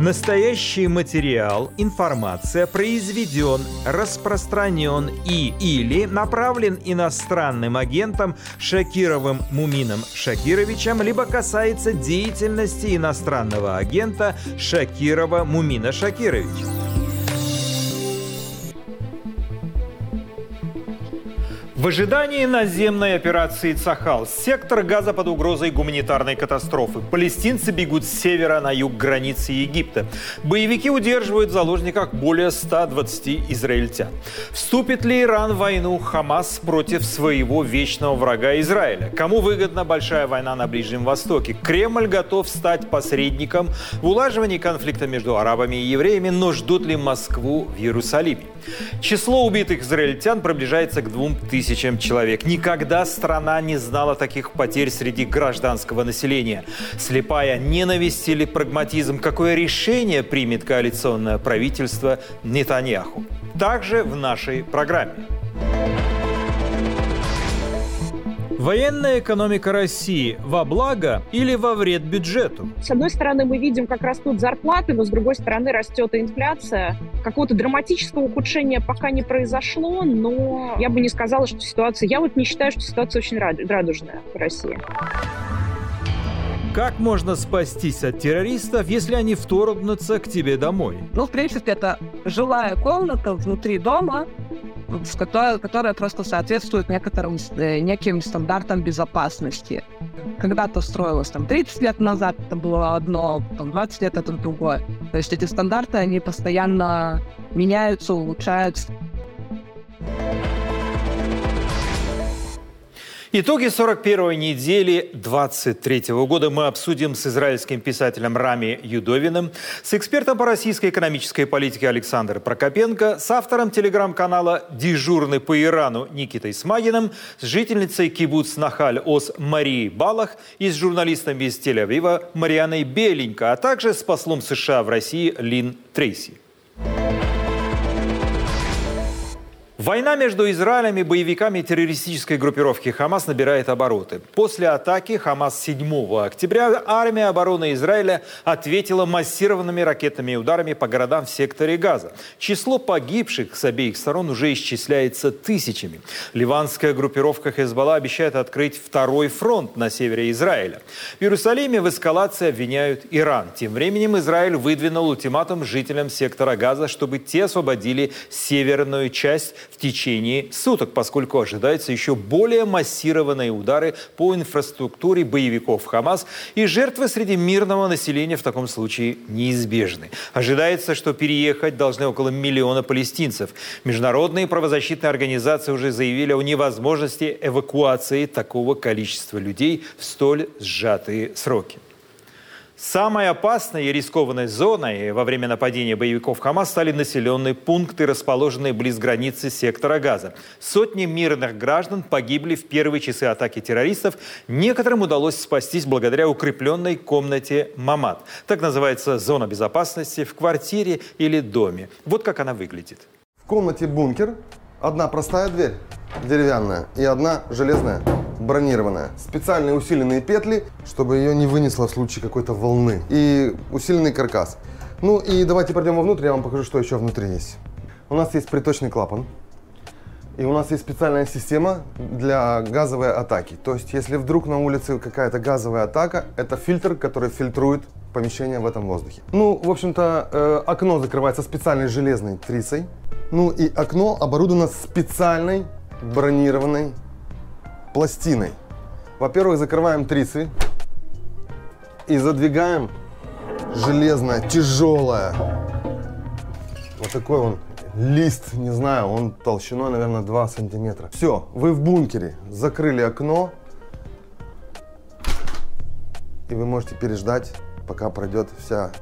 Настоящий материал, информация произведен, распространен и или направлен иностранным агентом Шакировым Мумином Шакировичем, либо касается деятельности иностранного агента Шакирова Мумина Шакировича. В ожидании наземной операции «Цахал» сектор газа под угрозой гуманитарной катастрофы. Палестинцы бегут с севера на юг границы Египта. Боевики удерживают в заложниках более 120 израильтян. Вступит ли Иран в войну Хамас против своего вечного врага Израиля? Кому выгодна большая война на Ближнем Востоке? Кремль готов стать посредником в улаживании конфликта между арабами и евреями, но ждут ли Москву в Иерусалиме? Число убитых израильтян приближается к двум тысячам человек. Никогда страна не знала таких потерь среди гражданского населения. Слепая ненависть или прагматизм? Какое решение примет коалиционное правительство Нетаньяху? Также в нашей программе. Военная экономика России во благо или во вред бюджету? С одной стороны, мы видим, как растут зарплаты, но с другой стороны растет инфляция. Какого-то драматического ухудшения пока не произошло, но я бы не сказала, что ситуация... Я вот не считаю, что ситуация очень радужная в России. Как можно спастись от террористов, если они вторгнутся к тебе домой? Ну, в принципе, это жилая комната внутри дома, в которой, которая просто соответствует некоторым э, неким стандартам безопасности. Когда-то строилось там 30 лет назад, это было одно, там 20 лет это другое. То есть эти стандарты, они постоянно меняются, улучшаются. Итоги 41-й недели 23 года мы обсудим с израильским писателем Рами Юдовиным, с экспертом по российской экономической политике Александром Прокопенко, с автором телеграм-канала «Дежурный по Ирану» Никитой Смагиным, с жительницей кибуц Нахаль Ос Марией Балах и с журналистом из Тель-Авива Марианой Беленько, а также с послом США в России Лин Трейси. Война между Израилем и боевиками террористической группировки Хамас набирает обороты. После атаки Хамас 7 октября армия обороны Израиля ответила массированными ракетными ударами по городам в секторе Газа. Число погибших с обеих сторон уже исчисляется тысячами. Ливанская группировка Хезбалла обещает открыть второй фронт на севере Израиля. В Иерусалиме в эскалации обвиняют Иран. Тем временем Израиль выдвинул ультиматум жителям сектора Газа, чтобы те освободили северную часть в течение суток, поскольку ожидаются еще более массированные удары по инфраструктуре боевиков Хамас, и жертвы среди мирного населения в таком случае неизбежны. Ожидается, что переехать должны около миллиона палестинцев. Международные правозащитные организации уже заявили о невозможности эвакуации такого количества людей в столь сжатые сроки. Самой опасной и рискованной зоной во время нападения боевиков Хамас стали населенные пункты, расположенные близ границы сектора Газа. Сотни мирных граждан погибли в первые часы атаки террористов. Некоторым удалось спастись благодаря укрепленной комнате «Мамат». Так называется зона безопасности в квартире или доме. Вот как она выглядит. В комнате бункер одна простая дверь деревянная и одна железная бронированная. Специальные усиленные петли, чтобы ее не вынесло в случае какой-то волны. И усиленный каркас. Ну и давайте пройдем вовнутрь, я вам покажу, что еще внутри есть. У нас есть приточный клапан. И у нас есть специальная система для газовой атаки. То есть, если вдруг на улице какая-то газовая атака, это фильтр, который фильтрует помещение в этом воздухе. Ну, в общем-то, э, окно закрывается специальной железной трицей. Ну и окно оборудовано специальной бронированной пластиной. Во-первых, закрываем трисы и задвигаем железное, тяжелое. Вот такой он лист, не знаю, он толщиной, наверное, 2 сантиметра. Все, вы в бункере, закрыли окно, и вы можете переждать, пока пройдет вся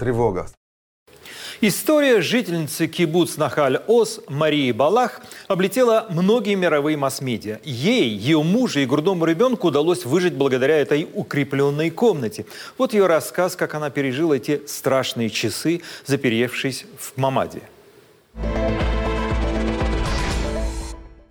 тревога. История жительницы кибуц Нахаль-Оз Марии Балах облетела многие мировые масс-медиа. Ей, ее мужу и грудному ребенку удалось выжить благодаря этой укрепленной комнате. Вот ее рассказ, как она пережила эти страшные часы, заперевшись в Мамаде.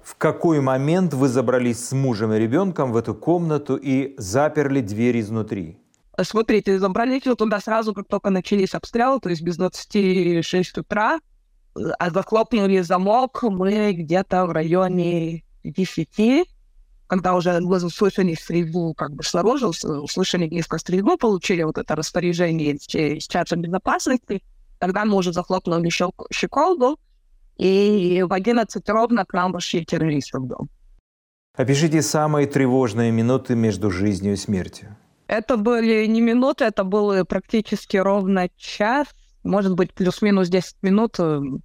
В какой момент вы забрались с мужем и ребенком в эту комнату и заперли дверь изнутри? Смотрите, забрали туда сразу, как только начались обстрелы, то есть без 26 утра, а захлопнули замок мы где-то в районе 10, когда уже услышали стрельбу как бы снаружи, услышали низко стрельбу, получили вот это распоряжение из чата безопасности, тогда мы уже захлопнули щеколду, и в 11 ровно к нам вошли террористы в дом. Опишите самые тревожные минуты между жизнью и смертью. Это были не минуты, это было практически ровно час, может быть, плюс-минус 10 минут,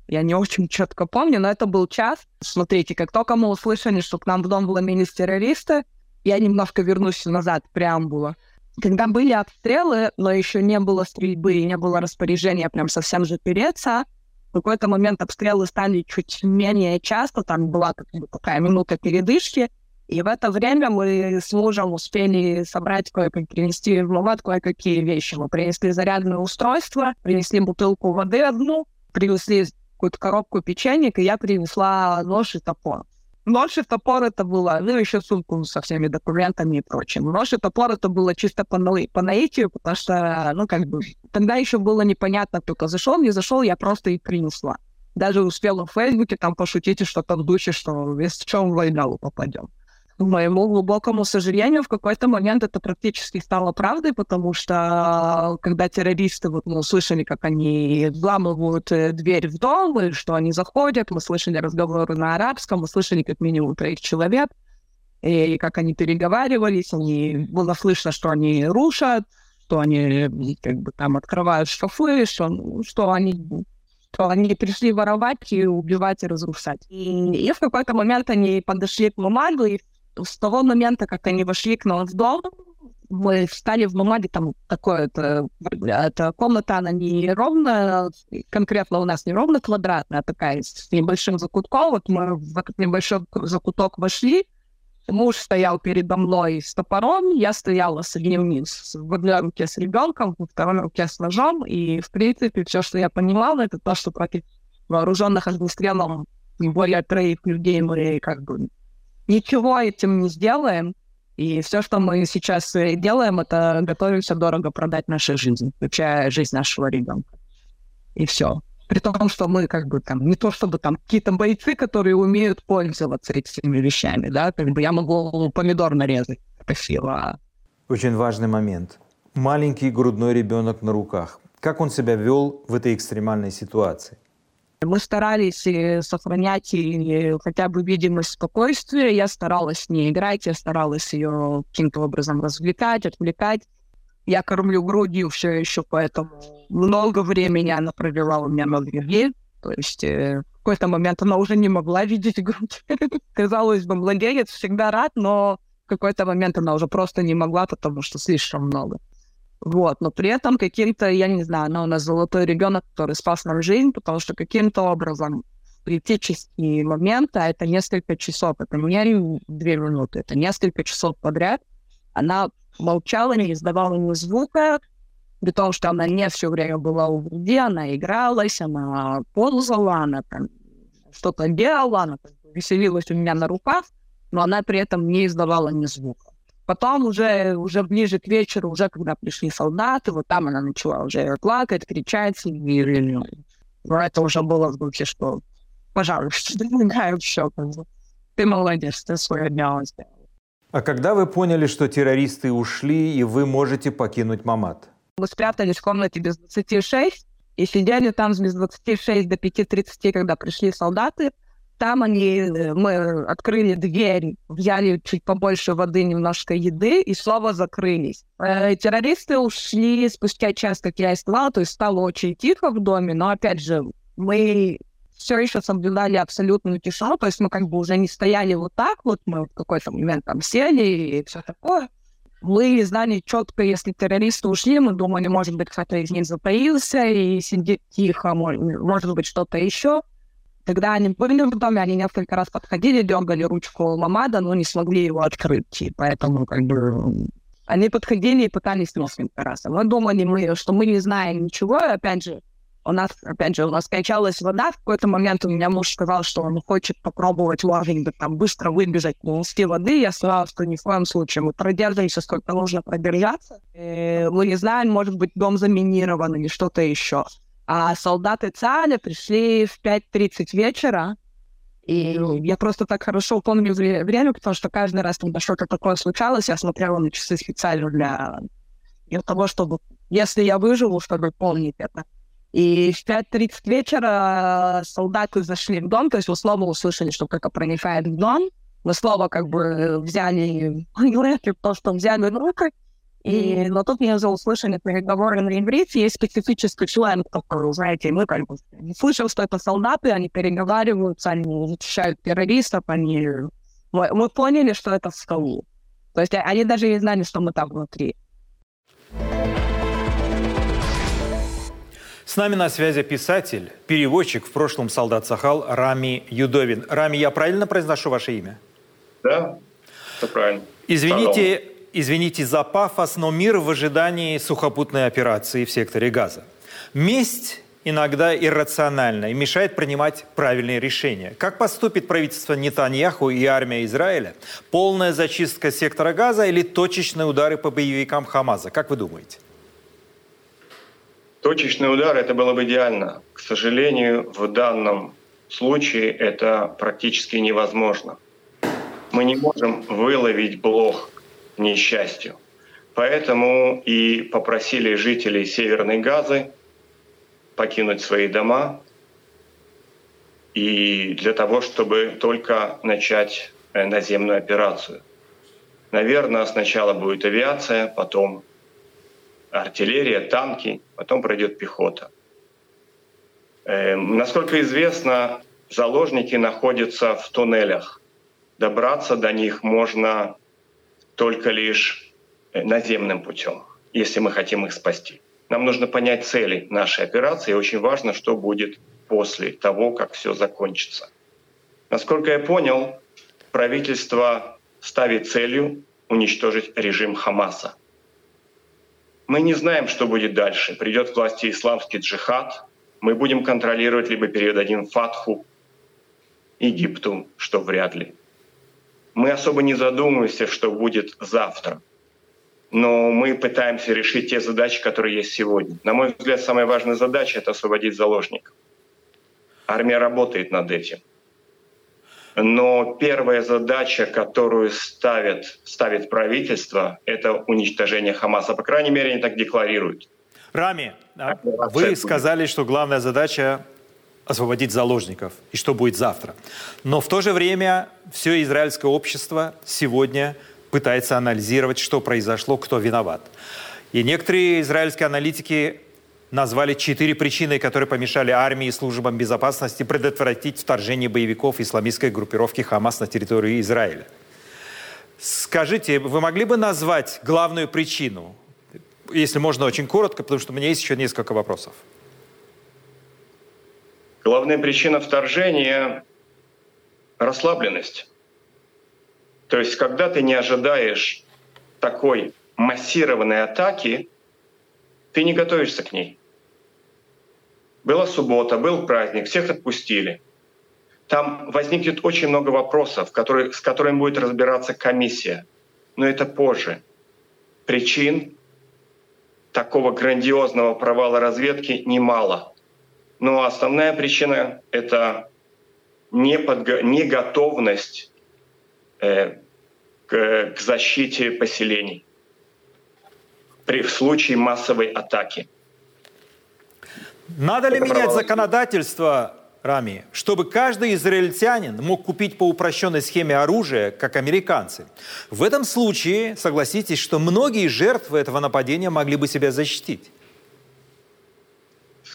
я не очень четко помню, но это был час. Смотрите, как только мы услышали, что к нам в дом вломились террористы, я немножко вернусь назад, прям было. Когда были обстрелы, но еще не было стрельбы и не было распоряжения прям совсем запереться, в какой-то момент обстрелы стали чуть менее часто, там была такая минута передышки, и в это время мы с мужем успели собрать кое-как, принести в Мават кое-какие вещи. Мы принесли зарядное устройство, принесли бутылку воды одну, принесли какую-то коробку печенек, и я принесла нож и топор. Нож и топор это было, ну, еще сумку со всеми документами и прочим. Нож и топор это было чисто по, по наитию, потому что, ну, как бы, тогда еще было непонятно, кто зашел, не зашел, я просто их принесла. Даже успела в Фейсбуке там пошутить что-то в духе, что если в войну попадем к моему глубокому сожалению, в какой-то момент это практически стало правдой, потому что когда террористы вот, мы услышали, как они взламывают э, дверь в дом, и что они заходят, мы слышали разговоры на арабском, мы слышали как минимум троих человек, и как они переговаривались, они, было слышно, что они рушат, что они как бы там открывают шкафы, что, что они что они пришли воровать и убивать и разрушать. И, и в какой-то момент они подошли к Мамаду и с того момента, как они вошли к нам в дом, мы встали в Мамаде, там такое, это, это комната, она не ровно, конкретно у нас не ровно квадратная, а такая с небольшим закутком. Вот мы в этот небольшой закуток вошли, муж стоял передо мной с топором, я стояла с одним, в одной руке с ребенком, во второй руке с ножом, и, в принципе, все, что я понимала, это то, что против вооруженных огнестрелом более троих людей мы как бы ничего этим не сделаем. И все, что мы сейчас делаем, это готовимся дорого продать нашу жизнь, включая жизнь нашего ребенка. И все. При том, что мы как бы там, не то чтобы там какие-то бойцы, которые умеют пользоваться этими вещами, да, как бы я могу помидор нарезать красиво. Очень важный момент. Маленький грудной ребенок на руках. Как он себя вел в этой экстремальной ситуации? Мы старались э, сохранять хотя бы видимость спокойствия. Я старалась не играть, я старалась ее каким-то образом развлекать, отвлекать. Я кормлю грудью все еще, поэтому много времени она провела у меня на груди. То есть э, в какой-то момент она уже не могла видеть грудь. Казалось бы, младенец всегда рад, но в какой-то момент она уже просто не могла, потому что слишком много. Вот, но при этом каким-то, я не знаю, она у нас золотой ребенок, который спас нам жизнь, потому что каким-то образом критические моменты, а это несколько часов, это не две минуты, это несколько часов подряд, она молчала, не издавала ни звука, при том, что она не все время была у груди, она игралась, она ползала, она там что-то делала, она веселилась у меня на руках, но она при этом не издавала ни звука. Потом уже, уже ближе к вечеру, уже когда пришли солдаты, вот там она начала уже плакать, кричать. И, но это уже было в духе, что, пожалуйста, помогаю все. Как бы. Ты молодец, ты свое дело сделал. А когда вы поняли, что террористы ушли, и вы можете покинуть Мамат? Мы спрятались в комнате без 26 и сидели там без 26 до 5.30, когда пришли солдаты. Там они, э, мы открыли дверь, взяли чуть побольше воды, немножко еды, и снова закрылись. Э, террористы ушли спустя час, как я и сказала, то есть стало очень тихо в доме, но, опять же, мы все еще соблюдали абсолютную тишину, то есть мы как бы уже не стояли вот так вот, мы в какой-то момент там сели и все такое. Мы знали четко, если террористы ушли, мы думали, может быть, кто-то из них затаился и сидит тихо, может быть, что-то еще. Когда они были в доме, они несколько раз подходили, дергали ручку Мамада, но не смогли его открыть. И поэтому как бы они подходили и пытались несколько раз. Мы думали, мы, что мы не знаем ничего. Опять же, у нас, опять же, у нас кончалась вода, в какой-то момент у меня муж сказал, что он хочет попробовать, быть, там быстро выбежать, нести воды. Я сказала, что ни в коем случае. Мы продержимся, сколько нужно продержаться. И мы не знаем, может быть, дом заминирован или что-то еще. А солдаты ЦАля пришли в 5.30 вечера, и я просто так хорошо помню время, потому что каждый раз, когда что-то такое случалось, я смотрела на часы специально для, для того, чтобы, если я выживу, чтобы помнить это. И в 5.30 вечера солдаты зашли в дом, то есть условно услышали, что кто-то проникает в дом. Мы слово как бы взяли, просто взяли в руки. И, но тут мне уже услышали переговоры на иврите, есть специфический член, который, знаете, мы как бы слышим, что это солдаты, они переговариваются, они защищают террористов, они... Мы, мы поняли, что это в скалу. То есть они даже не знали, что мы там внутри. С нами на связи писатель, переводчик, в прошлом солдат Сахал Рами Юдовин. Рами, я правильно произношу ваше имя? Да, все правильно. Извините, извините за пафос, но мир в ожидании сухопутной операции в секторе Газа. Месть иногда иррациональна и мешает принимать правильные решения. Как поступит правительство Нетаньяху и армия Израиля? Полная зачистка сектора Газа или точечные удары по боевикам Хамаза? Как вы думаете? Точечный удар это было бы идеально. К сожалению, в данном случае это практически невозможно. Мы не можем выловить блох несчастью. Поэтому и попросили жителей Северной Газы покинуть свои дома и для того, чтобы только начать э, наземную операцию. Наверное, сначала будет авиация, потом артиллерия, танки, потом пройдет пехота. Э, насколько известно, заложники находятся в туннелях. Добраться до них можно только лишь э, наземным путем, если мы хотим их спасти. Нам нужно понять цели нашей операции, и очень важно, что будет после того, как все закончится. Насколько я понял, правительство ставит целью уничтожить режим Хамаса — мы не знаем, что будет дальше. Придет к власти исламский джихад, мы будем контролировать, либо передадим Фатху, Египту, что вряд ли. Мы особо не задумываемся, что будет завтра. Но мы пытаемся решить те задачи, которые есть сегодня. На мой взгляд, самая важная задача — это освободить заложников. Армия работает над этим. Но первая задача, которую ставит, ставит правительство, это уничтожение Хамаса. По крайней мере, они так декларируют. Рами, а вы сказали, что главная задача освободить заложников и что будет завтра. Но в то же время все израильское общество сегодня пытается анализировать, что произошло, кто виноват. И некоторые израильские аналитики назвали четыре причины, которые помешали армии и службам безопасности предотвратить вторжение боевиков исламистской группировки Хамас на территорию Израиля. Скажите, вы могли бы назвать главную причину? Если можно, очень коротко, потому что у меня есть еще несколько вопросов. Главная причина вторжения — расслабленность. То есть, когда ты не ожидаешь такой массированной атаки, ты не готовишься к ней. Была суббота, был праздник, всех отпустили. Там возникнет очень много вопросов, которые, с которыми будет разбираться комиссия. Но это позже. Причин такого грандиозного провала разведки немало. Но основная причина — это неподго... неготовность э, к, к защите поселений при, в случае массовой атаки. Надо ли менять законодательство, Рами, чтобы каждый израильтянин мог купить по упрощенной схеме оружие, как американцы? В этом случае, согласитесь, что многие жертвы этого нападения могли бы себя защитить.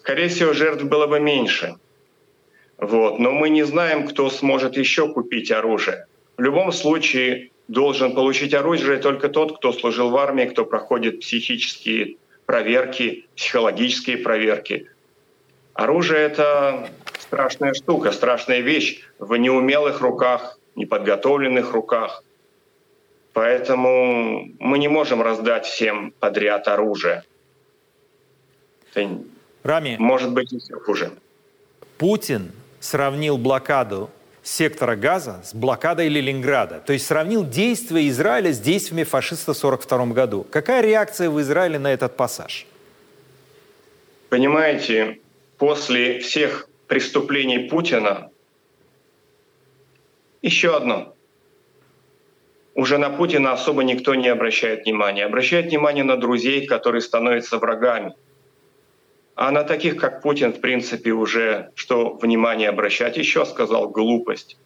Скорее всего, жертв было бы меньше. Вот. Но мы не знаем, кто сможет еще купить оружие. В любом случае, должен получить оружие только тот, кто служил в армии, кто проходит психические проверки, психологические проверки. Оружие — это страшная штука, страшная вещь в неумелых руках, неподготовленных руках. Поэтому мы не можем раздать всем подряд оружие. Это... Рами, может быть еще хуже. Путин сравнил блокаду сектора Газа с блокадой Ленинграда. То есть сравнил действия Израиля с действиями фашистов в 1942 году. Какая реакция в Израиле на этот пассаж? Понимаете, после всех преступлений Путина еще одно. Уже на Путина особо никто не обращает внимания. Обращает внимание на друзей, которые становятся врагами. А на таких, как Путин, в принципе, уже что внимание обращать? Еще сказал глупость.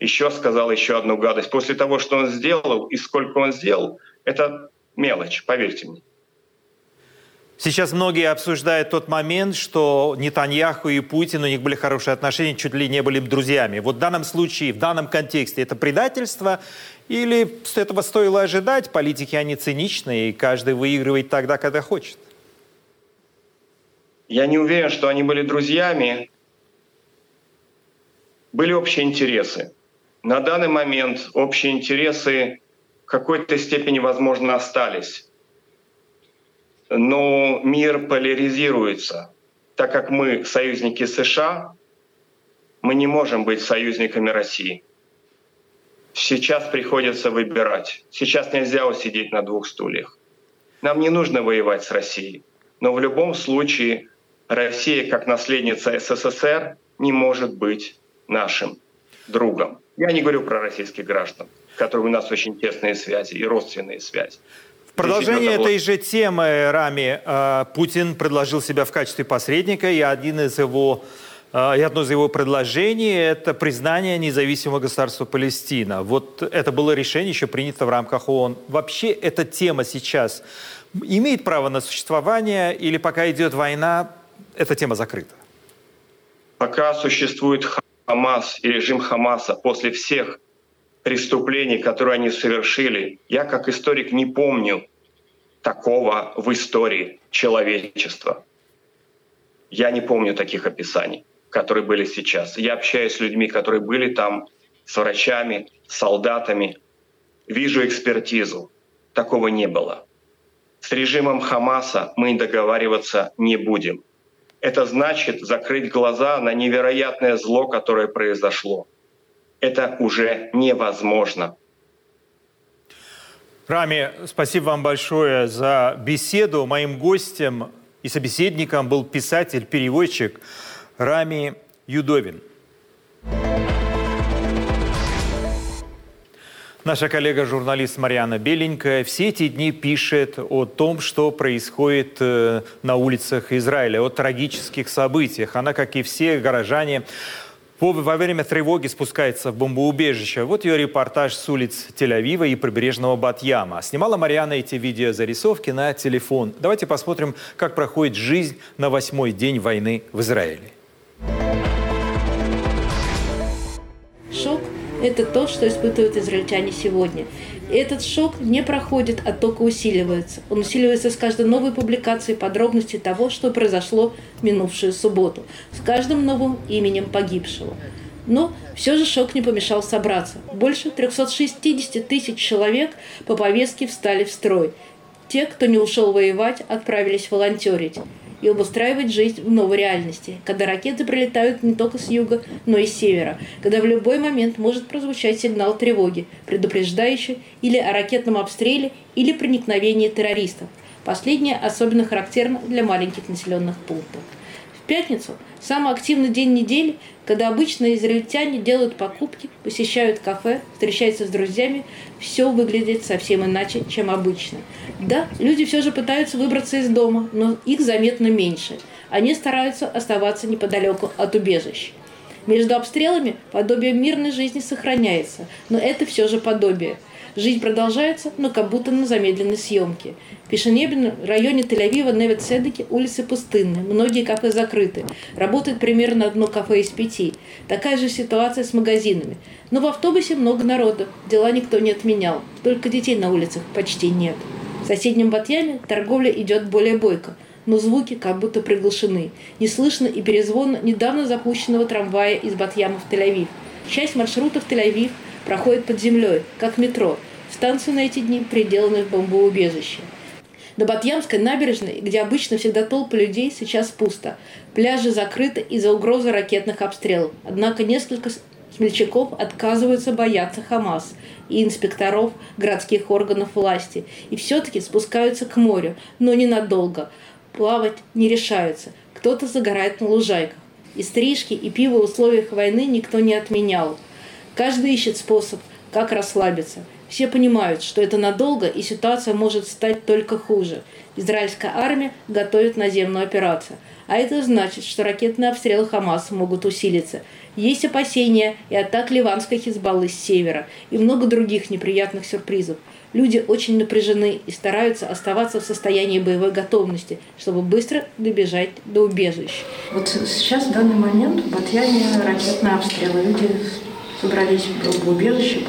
Еще сказал еще одну гадость. После того, что он сделал и сколько он сделал, это мелочь, поверьте мне. Сейчас многие обсуждают тот момент, что Нетаньяху и Путин, у них были хорошие отношения, чуть ли не были друзьями. Вот в данном случае, в данном контексте это предательство или этого стоило ожидать? Политики, они циничные, и каждый выигрывает тогда, когда хочет. Я не уверен, что они были друзьями. Были общие интересы. На данный момент общие интересы в какой-то степени, возможно, остались но мир поляризируется. Так как мы союзники США, мы не можем быть союзниками России. Сейчас приходится выбирать. Сейчас нельзя усидеть на двух стульях. Нам не нужно воевать с Россией. Но в любом случае Россия, как наследница СССР, не может быть нашим другом. Я не говорю про российских граждан, которые у нас очень тесные связи и родственные связи продолжение этой же темы, Рами, э, Путин предложил себя в качестве посредника, и один из его э, и одно из его предложений – это признание независимого государства Палестина. Вот это было решение еще принято в рамках ООН. Вообще эта тема сейчас имеет право на существование или пока идет война, эта тема закрыта? Пока существует Хамас и режим Хамаса после всех преступлений, которые они совершили, я как историк не помню такого в истории человечества. Я не помню таких описаний, которые были сейчас. Я общаюсь с людьми, которые были там, с врачами, с солдатами. Вижу экспертизу. Такого не было. С режимом Хамаса мы договариваться не будем. Это значит закрыть глаза на невероятное зло, которое произошло это уже невозможно. Рами, спасибо вам большое за беседу. Моим гостем и собеседником был писатель-переводчик Рами Юдовин. Наша коллега-журналист Марьяна Беленькая все эти дни пишет о том, что происходит э, на улицах Израиля, о трагических событиях. Она, как и все горожане, во время тревоги спускается в бомбоубежище. Вот ее репортаж с улиц Тель-Авива и прибрежного Батьяма. Снимала Мариана эти видеозарисовки на телефон. Давайте посмотрим, как проходит жизнь на восьмой день войны в Израиле. Шок – это то, что испытывают израильтяне сегодня. Этот шок не проходит, а только усиливается. Он усиливается с каждой новой публикацией подробностей того, что произошло в минувшую субботу, с каждым новым именем погибшего. Но все же шок не помешал собраться. Больше 360 тысяч человек по повестке встали в строй. Те, кто не ушел воевать, отправились волонтерить и обустраивать жизнь в новой реальности, когда ракеты прилетают не только с юга, но и с севера, когда в любой момент может прозвучать сигнал тревоги, предупреждающий или о ракетном обстреле, или проникновении террористов. Последнее особенно характерно для маленьких населенных пунктов пятницу, самый активный день недели, когда обычно израильтяне делают покупки, посещают кафе, встречаются с друзьями, все выглядит совсем иначе, чем обычно. Да, люди все же пытаются выбраться из дома, но их заметно меньше. Они стараются оставаться неподалеку от убежищ. Между обстрелами подобие мирной жизни сохраняется, но это все же подобие – Жизнь продолжается, но как будто на замедленной съемке. В Пешенебе, районе Тель-Авива, Невет-Седеки улицы пустынны, многие кафе закрыты. Работает примерно одно кафе из пяти. Такая же ситуация с магазинами. Но в автобусе много народа, дела никто не отменял. Только детей на улицах почти нет. В соседнем Батьяме торговля идет более бойко но звуки как будто приглушены. Не слышно и перезвона недавно запущенного трамвая из Батьяма в Тель-Авив. Часть маршрутов Тель-Авив проходит под землей, как метро, Станции на эти дни приделаны в бомбоубежище. На Батьямской набережной, где обычно всегда толпы людей, сейчас пусто. Пляжи закрыты из-за угрозы ракетных обстрелов. Однако несколько смельчаков отказываются бояться Хамас и инспекторов городских органов власти. И все-таки спускаются к морю, но ненадолго. Плавать не решаются. Кто-то загорает на лужайках. И стрижки, и пиво в условиях войны никто не отменял. Каждый ищет способ, как расслабиться. Все понимают, что это надолго, и ситуация может стать только хуже. Израильская армия готовит наземную операцию. А это значит, что ракетные обстрелы Хамаса могут усилиться. Есть опасения и атак ливанской Хизбаллы с севера, и много других неприятных сюрпризов. Люди очень напряжены и стараются оставаться в состоянии боевой готовности, чтобы быстро добежать до убежищ. Вот сейчас, в данный момент, в Батьяне ракетные обстрелы. Люди собрались в убежище,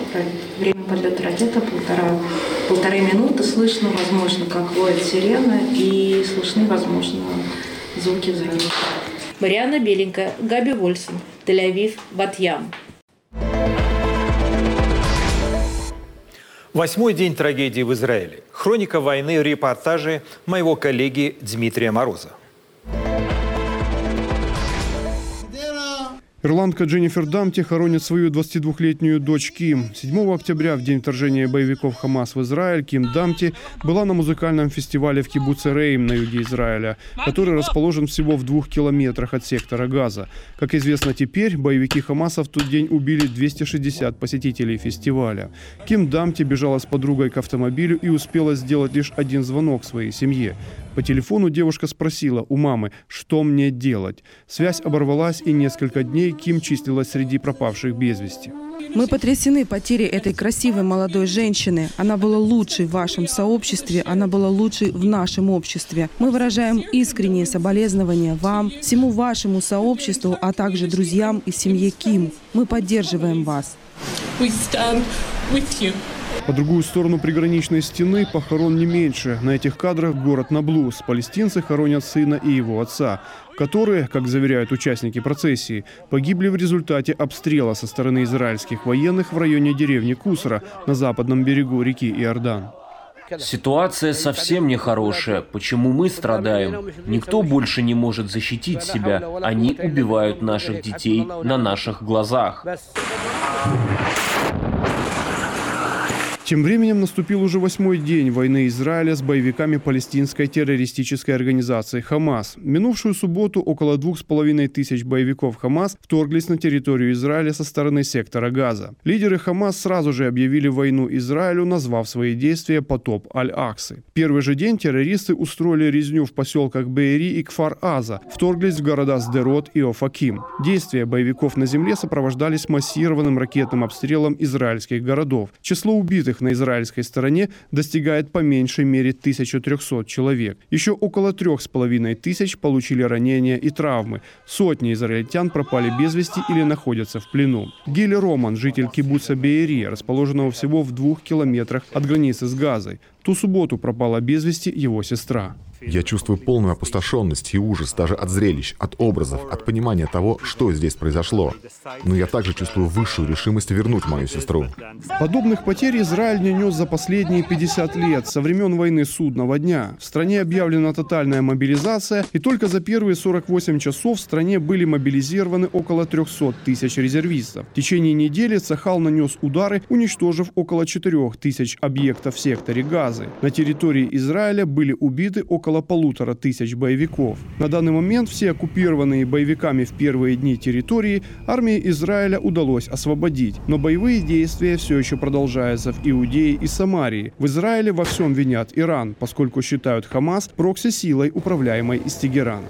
время подлета ракеты полтора, полторы минуты, слышно, возможно, как воет сирена, и слышны, возможно, звуки взрывов. Мариана Беленькая, Габи Вольсон, Тель-Авив, Батьям. Восьмой день трагедии в Израиле. Хроника войны, репортажи моего коллеги Дмитрия Мороза. Ирландка Дженнифер Дамти хоронит свою 22-летнюю дочь Ким. 7 октября, в день вторжения боевиков Хамас в Израиль, Ким Дамти была на музыкальном фестивале в Кибуце Рейм на юге Израиля, который расположен всего в двух километрах от сектора Газа. Как известно теперь, боевики Хамаса в тот день убили 260 посетителей фестиваля. Ким Дамти бежала с подругой к автомобилю и успела сделать лишь один звонок своей семье. По телефону девушка спросила у мамы, что мне делать. Связь оборвалась, и несколько дней Ким числилась среди пропавших без вести. Мы потрясены потерей этой красивой молодой женщины. Она была лучшей в вашем сообществе, она была лучшей в нашем обществе. Мы выражаем искренние соболезнования вам, всему вашему сообществу, а также друзьям и семье Ким. Мы поддерживаем вас. We stand with you. По другую сторону приграничной стены похорон не меньше. На этих кадрах город Наблус. Палестинцы хоронят сына и его отца, которые, как заверяют участники процессии, погибли в результате обстрела со стороны израильских военных в районе деревни Кусра на западном берегу реки Иордан. Ситуация совсем нехорошая. Почему мы страдаем? Никто больше не может защитить себя. Они убивают наших детей на наших глазах. Тем временем наступил уже восьмой день войны Израиля с боевиками палестинской террористической организации «Хамас». Минувшую субботу около двух с половиной тысяч боевиков «Хамас» вторглись на территорию Израиля со стороны сектора Газа. Лидеры «Хамас» сразу же объявили войну Израилю, назвав свои действия «потоп Аль-Аксы». Первый же день террористы устроили резню в поселках Бейри и Кфар-Аза, вторглись в города Сдерот и Офаким. Действия боевиков на земле сопровождались массированным ракетным обстрелом израильских городов. Число убитых на израильской стороне достигает по меньшей мере 1300 человек. Еще около трех с половиной тысяч получили ранения и травмы. Сотни израильтян пропали без вести или находятся в плену. Гили Роман, житель кибуца Беери, расположенного всего в двух километрах от границы с Газой. Ту субботу пропала без вести его сестра. Я чувствую полную опустошенность и ужас даже от зрелищ, от образов, от понимания того, что здесь произошло. Но я также чувствую высшую решимость вернуть мою сестру. Подобных потерь Израиль не нес за последние 50 лет, со времен войны Судного дня. В стране объявлена тотальная мобилизация, и только за первые 48 часов в стране были мобилизированы около 300 тысяч резервистов. В течение недели Цахал нанес удары, уничтожив около 4 тысяч объектов в секторе Газы. На территории Израиля были убиты около около полутора тысяч боевиков. На данный момент все оккупированные боевиками в первые дни территории армии Израиля удалось освободить, но боевые действия все еще продолжаются в Иудее и Самарии. В Израиле во всем винят Иран, поскольку считают Хамас прокси-силой, управляемой из Тегерана.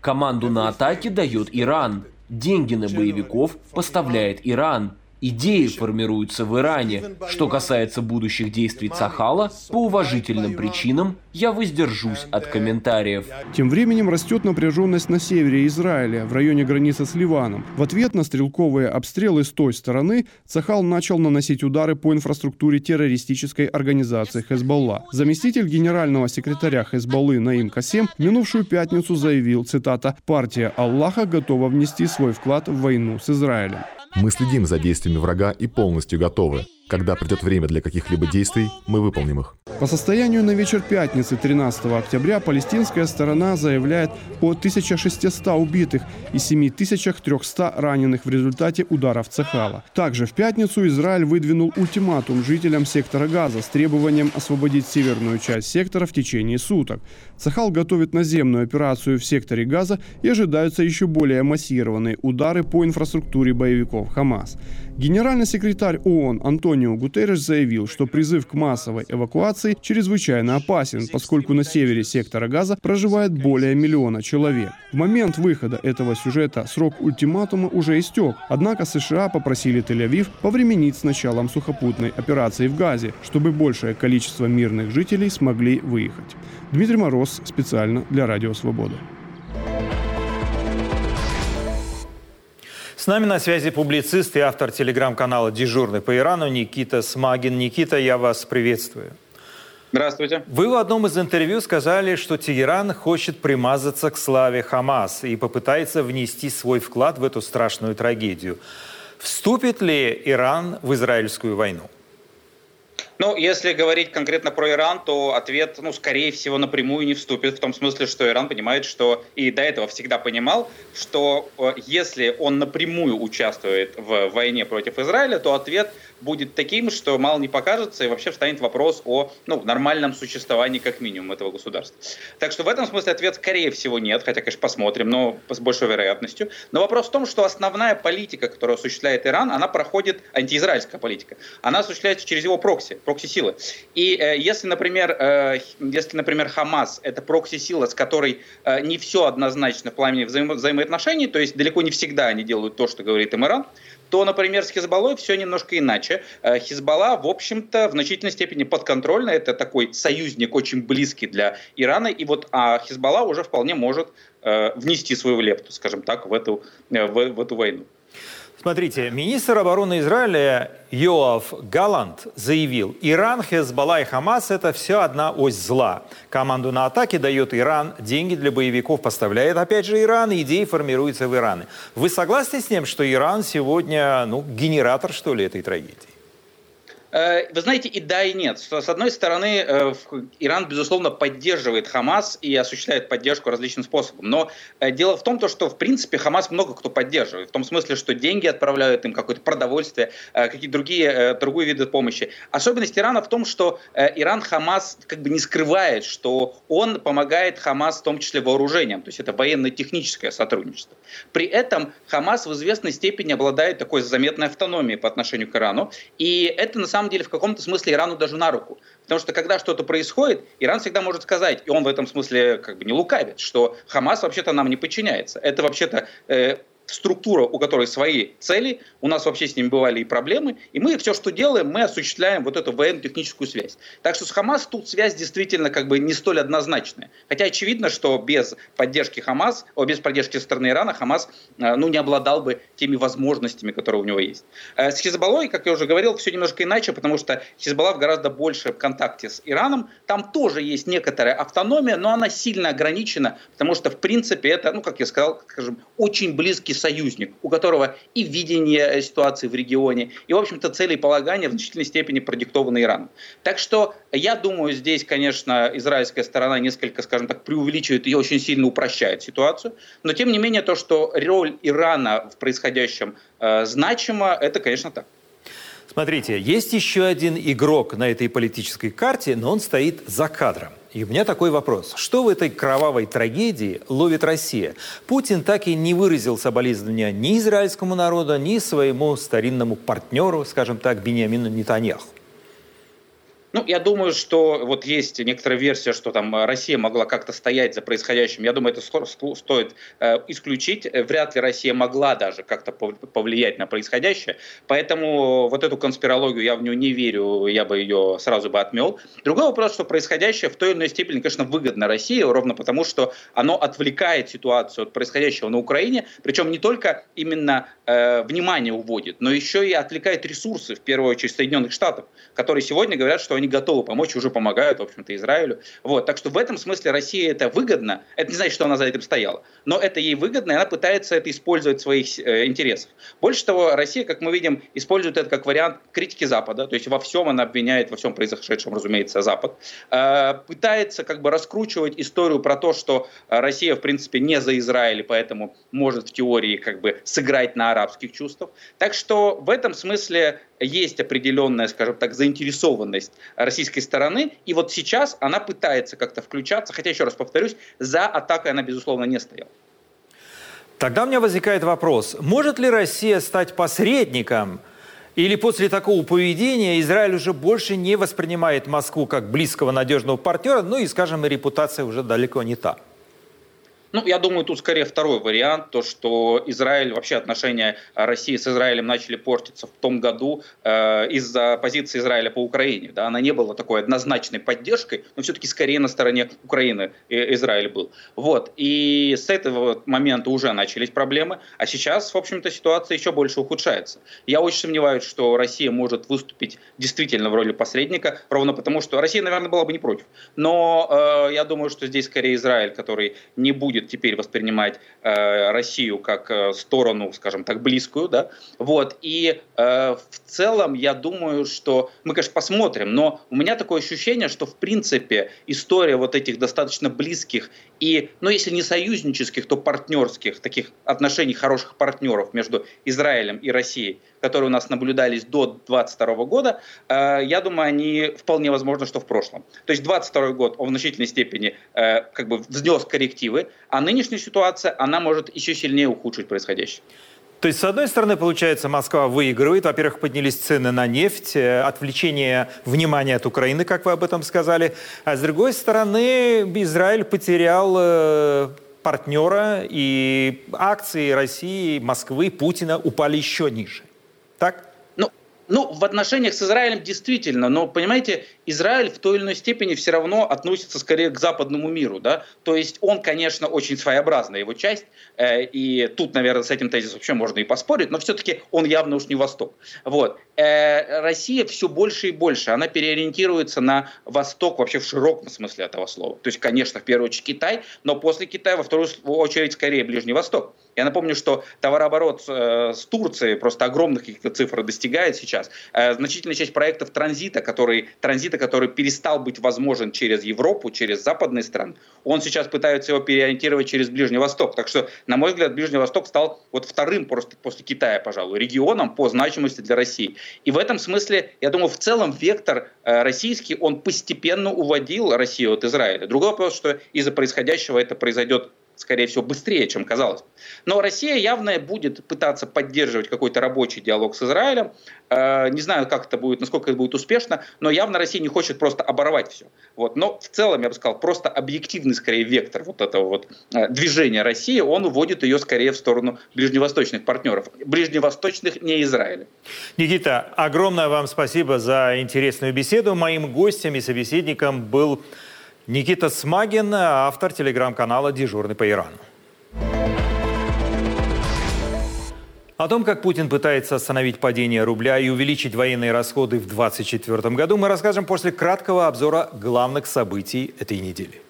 Команду на атаки дает Иран. Деньги на боевиков поставляет Иран. Идеи формируются в Иране. Что касается будущих действий Цахала, по уважительным причинам я воздержусь от комментариев. Тем временем растет напряженность на севере Израиля, в районе границы с Ливаном. В ответ на стрелковые обстрелы с той стороны Цахал начал наносить удары по инфраструктуре террористической организации Хезболла. Заместитель генерального секретаря Хезболлы Наим Касем в минувшую пятницу заявил, цитата, «Партия Аллаха готова внести свой вклад в войну с Израилем». Мы следим за действиями врага и полностью готовы. Когда придет время для каких-либо действий, мы выполним их. По состоянию на вечер пятницы 13 октября палестинская сторона заявляет о 1600 убитых и 7300 раненых в результате ударов Цехала. Также в пятницу Израиль выдвинул ультиматум жителям сектора Газа с требованием освободить северную часть сектора в течение суток. Цехал готовит наземную операцию в секторе Газа и ожидаются еще более массированные удары по инфраструктуре боевиков Хамас. Генеральный секретарь ООН Антонио Гутерреш заявил, что призыв к массовой эвакуации чрезвычайно опасен, поскольку на севере сектора Газа проживает более миллиона человек. В момент выхода этого сюжета срок ультиматума уже истек, однако США попросили Тель-Авив повременить с началом сухопутной операции в Газе, чтобы большее количество мирных жителей смогли выехать. Дмитрий Мороз специально для Радио Свобода. С нами на связи публицист и автор телеграм-канала «Дежурный по Ирану» Никита Смагин. Никита, я вас приветствую. Здравствуйте. Вы в одном из интервью сказали, что Тегеран хочет примазаться к славе Хамас и попытается внести свой вклад в эту страшную трагедию. Вступит ли Иран в израильскую войну? Ну, если говорить конкретно про Иран, то ответ, ну, скорее всего, напрямую не вступит, в том смысле, что Иран понимает, что, и до этого всегда понимал, что э, если он напрямую участвует в войне против Израиля, то ответ будет таким, что мало не покажется, и вообще встанет вопрос о ну, нормальном существовании как минимум этого государства. Так что в этом смысле ответ скорее всего нет, хотя, конечно, посмотрим, но с большой вероятностью. Но вопрос в том, что основная политика, которую осуществляет Иран, она проходит, антиизраильская политика, она осуществляется через его прокси, прокси-силы. И э, если, например, э, если, например, Хамас – это прокси-сила, с которой э, не все однозначно в плане взаимо- взаимоотношений, то есть далеко не всегда они делают то, что говорит им Иран, то, например, с Хизбаллой все немножко иначе. Э, Хизбалла, в общем-то, в значительной степени подконтрольна. Это такой союзник очень близкий для Ирана. И вот а Хизбалла уже вполне может э, внести свою лепту, скажем так, в эту, э, в, в эту войну. Смотрите, министр обороны Израиля Йоав Галант заявил, Иран, Хезбалла и Хамас – это все одна ось зла. Команду на атаке дает Иран, деньги для боевиков поставляет опять же Иран, идеи формируются в Иране. Вы согласны с тем, что Иран сегодня, ну, генератор, что ли, этой трагедии? Э, вы знаете, и да, и нет. С одной стороны, э, Иран, безусловно, поддерживает Хамас и осуществляет поддержку различным способом. Но э, дело в том, что, в принципе, Хамас много кто поддерживает. В том смысле, что деньги отправляют им, какое-то продовольствие, какие-то другие, другие виды помощи. Особенность Ирана в том, что Иран Хамас как бы не скрывает, что он помогает Хамас в том числе вооружением. То есть это военно-техническое сотрудничество. При этом Хамас в известной степени обладает такой заметной автономией по отношению к Ирану. И это на самом самом деле в каком-то смысле Ирану даже на руку. Потому что когда что-то происходит, Иран всегда может сказать, и он в этом смысле как бы не лукавит, что Хамас вообще-то нам не подчиняется. Это вообще-то э, структура, у которой свои цели, у нас вообще с ними бывали и проблемы, и мы все, что делаем, мы осуществляем вот эту военно-техническую связь. Так что с Хамас тут связь действительно как бы не столь однозначная. Хотя очевидно, что без поддержки Хамас, о, без поддержки стороны Ирана Хамас э, ну, не обладал бы теми возможностями, которые у него есть. Э, с Хизбаллой, как я уже говорил, все немножко иначе, потому что Хизбалла в гораздо больше в контакте с Ираном. Там тоже есть некоторая автономия, но она сильно ограничена, потому что, в принципе, это, ну, как я сказал, скажем, очень близкий союзник, у которого и видение ситуации в регионе, и, в общем-то, целеполагание в значительной степени продиктованы Ираном. Так что я думаю, здесь, конечно, израильская сторона несколько, скажем так, преувеличивает и очень сильно упрощает ситуацию, но, тем не менее, то, что роль Ирана в происходящем э, значима, это, конечно, так. Смотрите, есть еще один игрок на этой политической карте, но он стоит за кадром. И у меня такой вопрос. Что в этой кровавой трагедии ловит Россия? Путин так и не выразил соболезнования ни израильскому народу, ни своему старинному партнеру, скажем так, Бениамину Нетаньяху. Ну, я думаю, что вот есть некоторая версия, что там Россия могла как-то стоять за происходящим. Я думаю, это стоит э, исключить. Вряд ли Россия могла даже как-то повлиять на происходящее. Поэтому вот эту конспирологию я в нее не верю, я бы ее сразу бы отмел. Другой вопрос, что происходящее в той или иной степени, конечно, выгодно России, ровно потому, что оно отвлекает ситуацию от происходящего на Украине, причем не только именно э, внимание уводит, но еще и отвлекает ресурсы, в первую очередь Соединенных Штатов, которые сегодня говорят, что они они готовы помочь, уже помогают, в общем-то, Израилю. Вот, так что в этом смысле России это выгодно. Это не значит, что она за этим стояла, но это ей выгодно, и она пытается это использовать в своих э, интересах. Больше того, Россия, как мы видим, использует это как вариант критики Запада, то есть во всем она обвиняет, во всем произошедшем, разумеется, Запад. Э, пытается как бы раскручивать историю про то, что Россия, в принципе, не за Израиль, поэтому может в теории как бы сыграть на арабских чувствах. Так что в этом смысле есть определенная, скажем так, заинтересованность российской стороны, и вот сейчас она пытается как-то включаться, хотя, еще раз повторюсь, за атакой она, безусловно, не стояла. Тогда у меня возникает вопрос, может ли Россия стать посредником или после такого поведения Израиль уже больше не воспринимает Москву как близкого, надежного партнера, ну и, скажем, и репутация уже далеко не та? Ну, я думаю, тут скорее второй вариант, то, что Израиль, вообще отношения России с Израилем начали портиться в том году э, из-за позиции Израиля по Украине. Да, она не была такой однозначной поддержкой, но все-таки скорее на стороне Украины Израиль был. Вот. И с этого момента уже начались проблемы, а сейчас, в общем-то, ситуация еще больше ухудшается. Я очень сомневаюсь, что Россия может выступить действительно в роли посредника, ровно потому, что Россия, наверное, была бы не против. Но э, я думаю, что здесь скорее Израиль, который не будет теперь воспринимать э, Россию как э, сторону, скажем так, близкую, да, вот, и э, в целом я думаю, что мы, конечно, посмотрим, но у меня такое ощущение, что, в принципе, история вот этих достаточно близких и, ну, если не союзнических, то партнерских таких отношений хороших партнеров между Израилем и Россией, которые у нас наблюдались до 2022 года, э, я думаю, они вполне возможно, что в прошлом. То есть 2022 год, он в значительной степени э, как бы внес коррективы, а нынешняя ситуация, она может еще сильнее ухудшить происходящее. То есть, с одной стороны, получается, Москва выигрывает. Во-первых, поднялись цены на нефть, э, отвлечение внимания от Украины, как вы об этом сказали. А с другой стороны, Израиль потерял партнера, и акции России, Москвы, Путина упали еще ниже. Так? Ну, в отношениях с Израилем действительно, но, понимаете, Израиль в той или иной степени все равно относится скорее к западному миру, да, то есть он, конечно, очень своеобразная его часть, э, и тут, наверное, с этим тезисом вообще можно и поспорить, но все-таки он явно уж не Восток. Вот. Э, Россия все больше и больше, она переориентируется на Восток вообще в широком смысле этого слова. То есть, конечно, в первую очередь Китай, но после Китая во вторую очередь скорее Ближний Восток. Я напомню, что товарооборот э, с Турцией просто огромных каких-то цифр достигает сейчас. Э, значительная часть проектов транзита, который, транзита, который перестал быть возможен через Европу, через западные страны, он сейчас пытается его переориентировать через Ближний Восток. Так что, на мой взгляд, Ближний Восток стал вот вторым просто после Китая, пожалуй, регионом по значимости для России. И в этом смысле, я думаю, в целом вектор э, российский, он постепенно уводил Россию от Израиля. Другой вопрос, что из-за происходящего это произойдет скорее всего, быстрее, чем казалось. Но Россия явно будет пытаться поддерживать какой-то рабочий диалог с Израилем. Э, не знаю, как это будет, насколько это будет успешно, но явно Россия не хочет просто оборвать все. Вот. Но в целом, я бы сказал, просто объективный, скорее, вектор вот этого вот э, движения России, он уводит ее скорее в сторону ближневосточных партнеров. Ближневосточных, не Израиля. Никита, огромное вам спасибо за интересную беседу. Моим гостем и собеседником был Никита Смагин, автор телеграм-канала «Дежурный по Ирану». О том, как Путин пытается остановить падение рубля и увеличить военные расходы в 2024 году, мы расскажем после краткого обзора главных событий этой недели.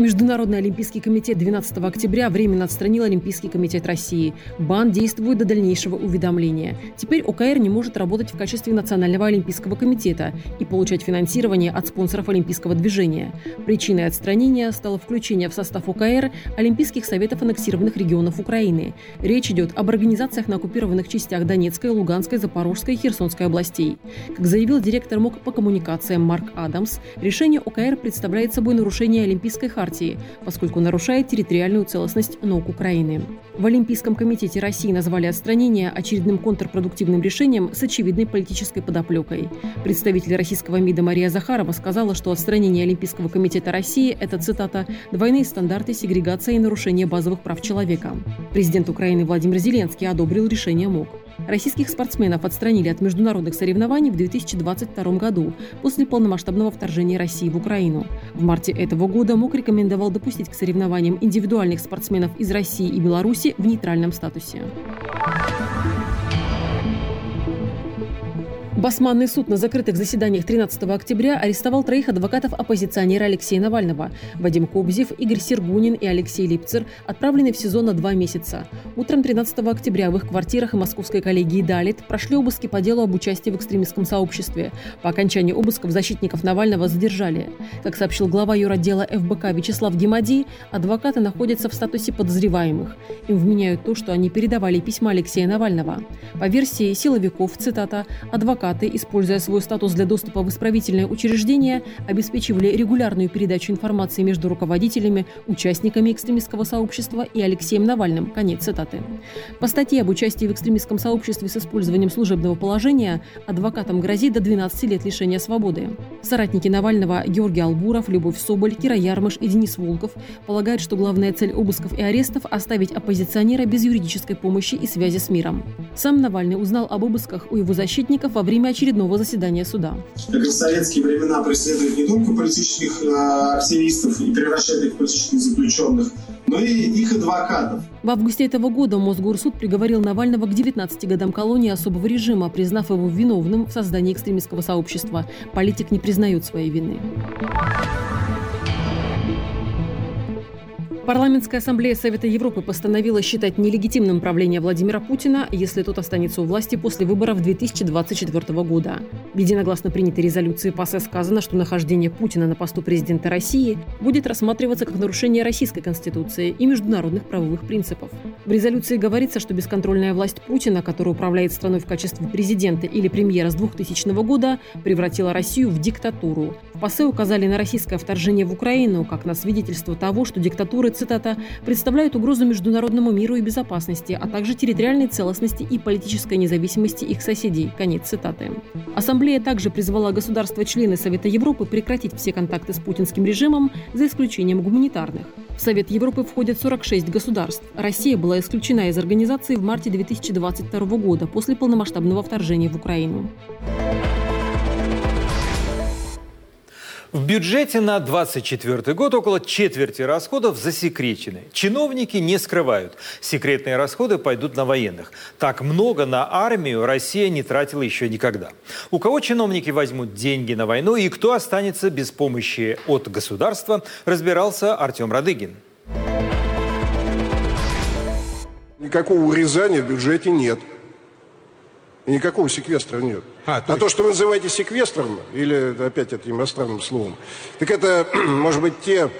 Международный олимпийский комитет 12 октября временно отстранил Олимпийский комитет России. Бан действует до дальнейшего уведомления. Теперь ОКР не может работать в качестве Национального олимпийского комитета и получать финансирование от спонсоров олимпийского движения. Причиной отстранения стало включение в состав ОКР Олимпийских советов аннексированных регионов Украины. Речь идет об организациях на оккупированных частях Донецкой, Луганской, Запорожской и Херсонской областей. Как заявил директор МОК по коммуникациям Марк Адамс, решение ОКР представляет собой нарушение Олимпийской хартии Хартии, поскольку нарушает территориальную целостность ног Украины. В Олимпийском комитете России назвали отстранение очередным контрпродуктивным решением с очевидной политической подоплекой. Представитель российского МИДа Мария Захарова сказала, что отстранение Олимпийского комитета России – это, цитата, «двойные стандарты, сегрегация и нарушение базовых прав человека». Президент Украины Владимир Зеленский одобрил решение МОК. Российских спортсменов отстранили от международных соревнований в 2022 году после полномасштабного вторжения России в Украину. В марте этого года МОК рекомендовал допустить к соревнованиям индивидуальных спортсменов из России и Беларуси в нейтральном статусе. Басманный суд на закрытых заседаниях 13 октября арестовал троих адвокатов-оппозиционера Алексея Навального. Вадим Кобзев, Игорь Сергунин и Алексей Липцер отправлены в СИЗО на два месяца. Утром 13 октября в их квартирах и московской коллегии «Далит» прошли обыски по делу об участии в экстремистском сообществе. По окончании обысков защитников Навального задержали. Как сообщил глава юротдела ФБК Вячеслав Гемади, адвокаты находятся в статусе подозреваемых. Им вменяют то, что они передавали письма Алексея Навального. По версии силовиков, цитата, адвокаты адвокаты, используя свой статус для доступа в исправительное учреждение, обеспечивали регулярную передачу информации между руководителями, участниками экстремистского сообщества и Алексеем Навальным. Конец цитаты. По статье об участии в экстремистском сообществе с использованием служебного положения адвокатам грозит до 12 лет лишения свободы. Соратники Навального Георгий Албуров, Любовь Соболь, Кира Ярмыш и Денис Волков полагают, что главная цель обысков и арестов – оставить оппозиционера без юридической помощи и связи с миром. Сам Навальный узнал об обысках у его защитников во время время очередного заседания суда. Как в советские времена преследуют не только политических э, активистов и превращают их в политических заключенных, но и их адвокатов. В августе этого года Мосгорсуд приговорил Навального к 19 годам колонии особого режима, признав его виновным в создании экстремистского сообщества. Политик не признает своей вины. Парламентская ассамблея Совета Европы постановила считать нелегитимным правление Владимира Путина, если тот останется у власти после выборов 2024 года. В единогласно принятой резолюции ПАСЕ сказано, что нахождение Путина на посту президента России будет рассматриваться как нарушение российской конституции и международных правовых принципов. В резолюции говорится, что бесконтрольная власть Путина, который управляет страной в качестве президента или премьера с 2000 года, превратила Россию в диктатуру. В ПАСЕ указали на российское вторжение в Украину как на свидетельство того, что диктатуры цитата, представляют угрозу международному миру и безопасности, а также территориальной целостности и политической независимости их соседей. Конец цитаты. Ассамблея также призвала государства-члены Совета Европы прекратить все контакты с путинским режимом, за исключением гуманитарных. В Совет Европы входят 46 государств. Россия была исключена из организации в марте 2022 года после полномасштабного вторжения в Украину. В бюджете на 2024 год около четверти расходов засекречены. Чиновники не скрывают. Секретные расходы пойдут на военных. Так много на армию Россия не тратила еще никогда. У кого чиновники возьмут деньги на войну и кто останется без помощи от государства, разбирался Артем Радыгин. Никакого урезания в бюджете нет. И никакого секвестра нет. А, то, а то, что вы называете секвестром, или опять этим иностранным словом, так это, может быть, те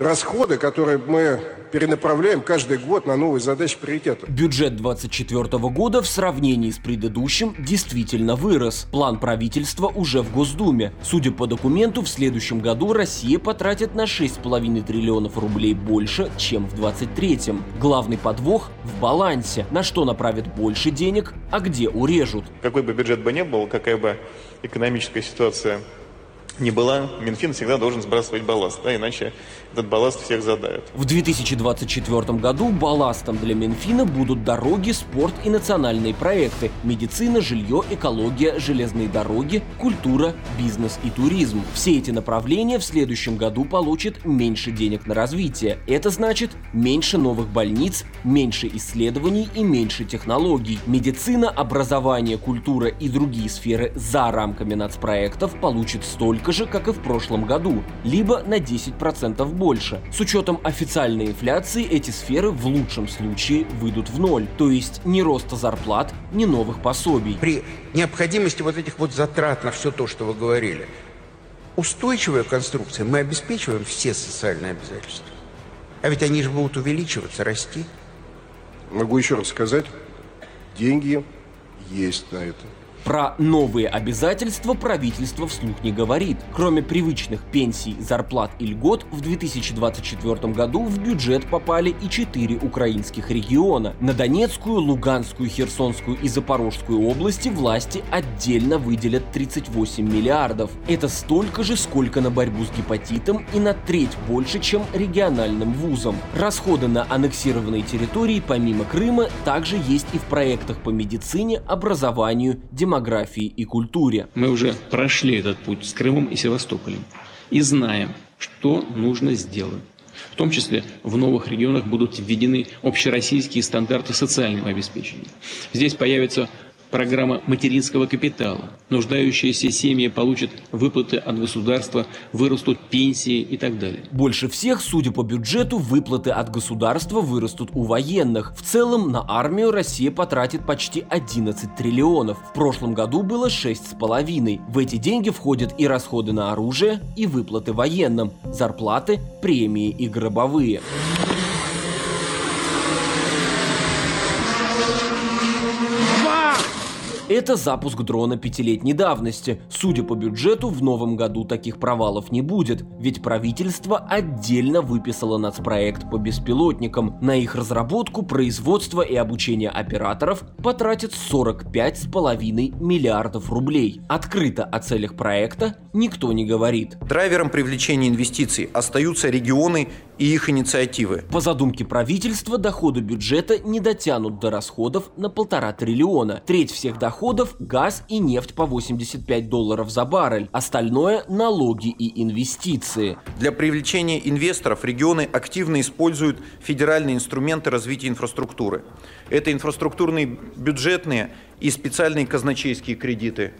расходы, которые мы перенаправляем каждый год на новые задачи приоритета. Бюджет 2024 года в сравнении с предыдущим действительно вырос. План правительства уже в Госдуме. Судя по документу, в следующем году Россия потратит на 6,5 триллионов рублей больше, чем в 2023. Главный подвох в балансе. На что направят больше денег, а где урежут. Какой бы бюджет бы ни был, какая бы экономическая ситуация не была, Минфин всегда должен сбрасывать балласт, да, иначе этот балласт всех задавит. В 2024 году балластом для Минфина будут дороги, спорт и национальные проекты, медицина, жилье, экология, железные дороги, культура, бизнес и туризм. Все эти направления в следующем году получат меньше денег на развитие. Это значит меньше новых больниц, меньше исследований и меньше технологий. Медицина, образование, культура и другие сферы за рамками нацпроектов получат столько же, как и в прошлом году, либо на 10% больше. С учетом официальной инфляции эти сферы в лучшем случае выйдут в ноль, то есть ни роста зарплат, ни новых пособий. При необходимости вот этих вот затрат на все то, что вы говорили, устойчивая конструкция, мы обеспечиваем все социальные обязательства. А ведь они же будут увеличиваться, расти. Могу еще раз сказать, деньги есть на это. Про новые обязательства правительство вслух не говорит. Кроме привычных пенсий, зарплат и льгот, в 2024 году в бюджет попали и четыре украинских региона. На Донецкую, Луганскую, Херсонскую и Запорожскую области власти отдельно выделят 38 миллиардов. Это столько же, сколько на борьбу с гепатитом и на треть больше, чем региональным вузам. Расходы на аннексированные территории помимо Крыма также есть и в проектах по медицине, образованию, демократии демографии и культуре. Мы уже прошли этот путь с Крымом и Севастополем и знаем, что нужно сделать. В том числе в новых регионах будут введены общероссийские стандарты социального обеспечения. Здесь появится программа материнского капитала. Нуждающиеся семьи получат выплаты от государства, вырастут пенсии и так далее. Больше всех, судя по бюджету, выплаты от государства вырастут у военных. В целом на армию Россия потратит почти 11 триллионов. В прошлом году было 6,5. В эти деньги входят и расходы на оружие, и выплаты военным, зарплаты, премии и гробовые. Это запуск дрона пятилетней давности. Судя по бюджету, в новом году таких провалов не будет, ведь правительство отдельно выписало нацпроект по беспилотникам. На их разработку, производство и обучение операторов потратит 45,5 миллиардов рублей. Открыто о целях проекта никто не говорит. Драйвером привлечения инвестиций остаются регионы и их инициативы. По задумке правительства, доходы бюджета не дотянут до расходов на полтора триллиона. Треть всех доходов – газ и нефть по 85 долларов за баррель. Остальное – налоги и инвестиции. Для привлечения инвесторов регионы активно используют федеральные инструменты развития инфраструктуры. Это инфраструктурные бюджетные и специальные казначейские кредиты,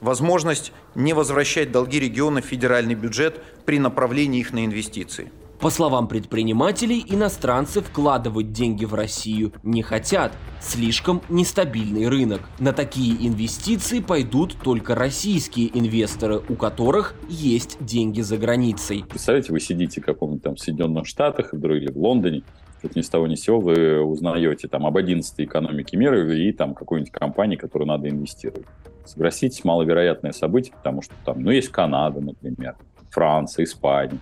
возможность не возвращать долги региона в федеральный бюджет при направлении их на инвестиции. По словам предпринимателей, иностранцы вкладывать деньги в Россию не хотят. Слишком нестабильный рынок. На такие инвестиции пойдут только российские инвесторы, у которых есть деньги за границей. Представляете, вы сидите в каком-нибудь там Соединенных Штатах или в Лондоне, ни с того ни с сего вы узнаете там об 11 экономике мира и там какой-нибудь компании, которую надо инвестировать. Согласитесь, маловероятное событие, потому что там, ну, есть Канада, например, Франция, Испания